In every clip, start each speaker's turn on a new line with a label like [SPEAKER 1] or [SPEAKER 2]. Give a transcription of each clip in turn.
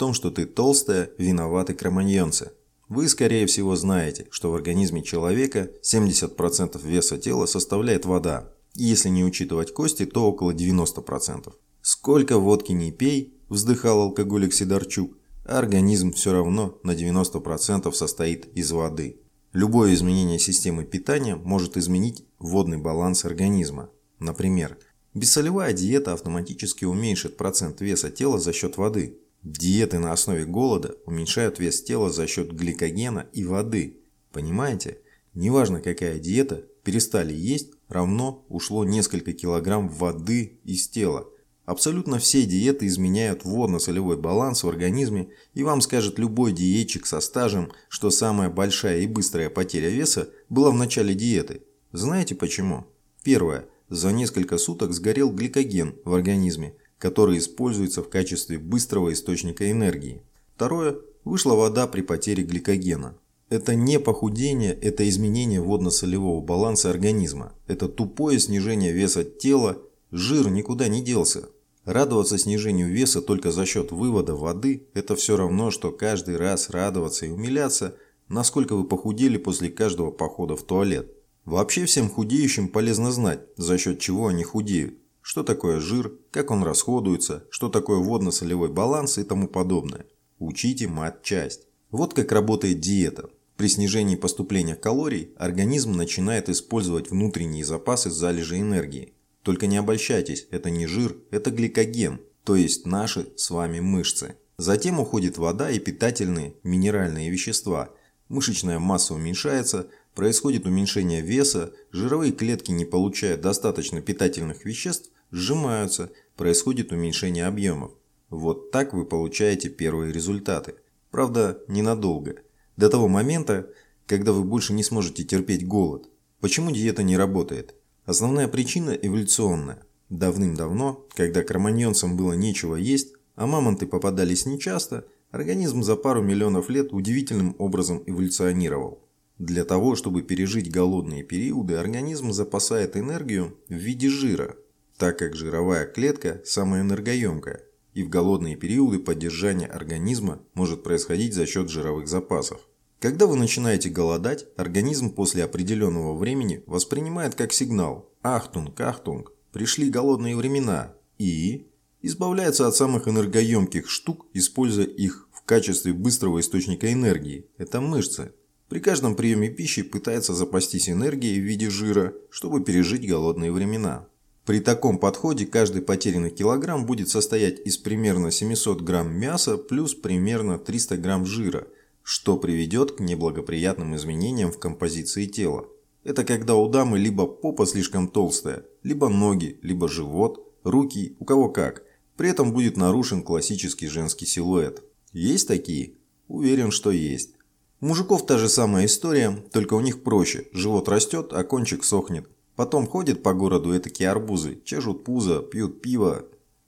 [SPEAKER 1] том, что ты толстая, виноваты кроманьонцы. Вы, скорее всего, знаете, что в организме человека 70% веса тела составляет вода, если не учитывать кости, то около 90%. Сколько водки не пей, вздыхал алкоголик Сидорчук, организм все равно на 90% состоит из воды. Любое изменение системы питания может изменить водный баланс организма. Например, бессолевая диета автоматически уменьшит процент веса тела за счет воды. Диеты на основе голода уменьшают вес тела за счет гликогена и воды. Понимаете? Неважно какая диета, перестали есть, равно ушло несколько килограмм воды из тела – Абсолютно все диеты изменяют водно-солевой баланс в организме, и вам скажет любой диетчик со стажем, что самая большая и быстрая потеря веса была в начале диеты. Знаете почему? Первое. За несколько суток сгорел гликоген в организме, который используется в качестве быстрого источника энергии. Второе. Вышла вода при потере гликогена. Это не похудение, это изменение водно-солевого баланса организма. Это тупое снижение веса тела, жир никуда не делся. Радоваться снижению веса только за счет вывода воды – это все равно, что каждый раз радоваться и умиляться, насколько вы похудели после каждого похода в туалет. Вообще всем худеющим полезно знать, за счет чего они худеют, что такое жир, как он расходуется, что такое водно-солевой баланс и тому подобное. Учите мат-часть. Вот как работает диета. При снижении поступления калорий организм начинает использовать внутренние запасы залежи энергии. Только не обольщайтесь, это не жир, это гликоген, то есть наши с вами мышцы. Затем уходит вода и питательные минеральные вещества. Мышечная масса уменьшается, происходит уменьшение веса, жировые клетки не получают достаточно питательных веществ, сжимаются, происходит уменьшение объемов. Вот так вы получаете первые результаты. Правда, ненадолго. До того момента, когда вы больше не сможете терпеть голод. Почему диета не работает? Основная причина эволюционная. Давным-давно, когда кроманьонцам было нечего есть, а мамонты попадались нечасто, организм за пару миллионов лет удивительным образом эволюционировал. Для того, чтобы пережить голодные периоды, организм запасает энергию в виде жира, так как жировая клетка самая энергоемкая, и в голодные периоды поддержание организма может происходить за счет жировых запасов. Когда вы начинаете голодать, организм после определенного времени воспринимает как сигнал «Ахтунг, ахтунг, пришли голодные времена» и избавляется от самых энергоемких штук, используя их в качестве быстрого источника энергии – это мышцы. При каждом приеме пищи пытается запастись энергией в виде жира, чтобы пережить голодные времена. При таком подходе каждый потерянный килограмм будет состоять из примерно 700 грамм мяса плюс примерно 300 грамм жира – что приведет к неблагоприятным изменениям в композиции тела. Это когда у дамы либо попа слишком толстая, либо ноги, либо живот, руки, у кого как. При этом будет нарушен классический женский силуэт. Есть такие? Уверен, что есть. У мужиков та же самая история, только у них проще. Живот растет, а кончик сохнет. Потом ходят по городу этакие арбузы, чешут пузо, пьют пиво.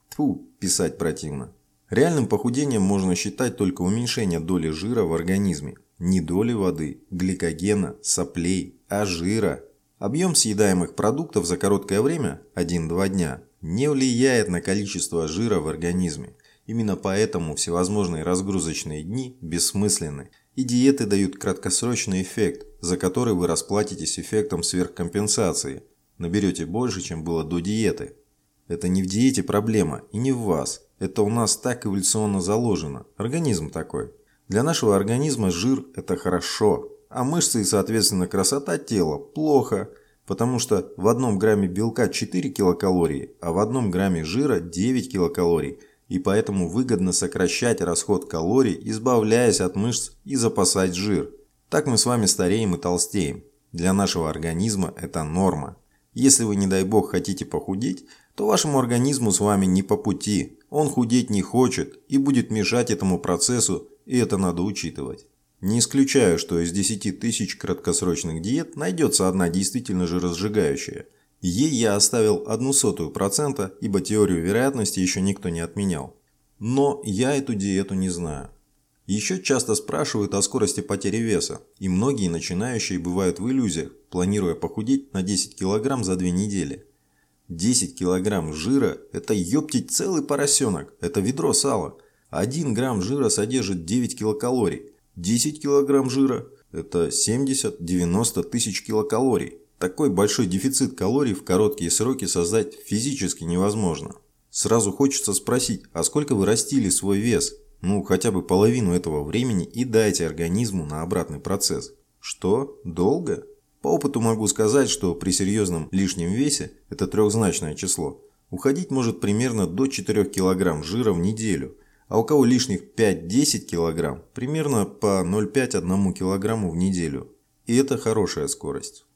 [SPEAKER 1] Тьфу, писать противно. Реальным похудением можно считать только уменьшение доли жира в организме. Не доли воды, гликогена, соплей, а жира. Объем съедаемых продуктов за короткое время, 1-2 дня, не влияет на количество жира в организме. Именно поэтому всевозможные разгрузочные дни бессмысленны, и диеты дают краткосрочный эффект, за который вы расплатитесь эффектом сверхкомпенсации. Наберете больше, чем было до диеты. Это не в диете проблема и не в вас. Это у нас так эволюционно заложено. Организм такой. Для нашего организма жир – это хорошо, а мышцы и, соответственно, красота тела – плохо, потому что в одном грамме белка 4 килокалории, а в одном грамме жира 9 килокалорий, и поэтому выгодно сокращать расход калорий, избавляясь от мышц и запасать жир. Так мы с вами стареем и толстеем. Для нашего организма это норма. Если вы, не дай бог, хотите похудеть, то вашему организму с вами не по пути, он худеть не хочет и будет мешать этому процессу, и это надо учитывать. Не исключаю, что из 10 тысяч краткосрочных диет найдется одна действительно же разжигающая. Ей я оставил одну сотую процента, ибо теорию вероятности еще никто не отменял. Но я эту диету не знаю. Еще часто спрашивают о скорости потери веса, и многие начинающие бывают в иллюзиях, планируя похудеть на 10 кг за 2 недели. 10 килограмм жира – это ёптить целый поросенок, это ведро сала. 1 грамм жира содержит 9 килокалорий. 10 килограмм жира – это 70-90 тысяч килокалорий. Такой большой дефицит калорий в короткие сроки создать физически невозможно. Сразу хочется спросить, а сколько вы растили свой вес? Ну, хотя бы половину этого времени и дайте организму на обратный процесс. Что? Долго? По опыту могу сказать, что при серьезном лишнем весе, это трехзначное число, уходить может примерно до 4 кг жира в неделю, а у кого лишних 5-10 кг, примерно по 0,5-1 кг в неделю. И это хорошая скорость.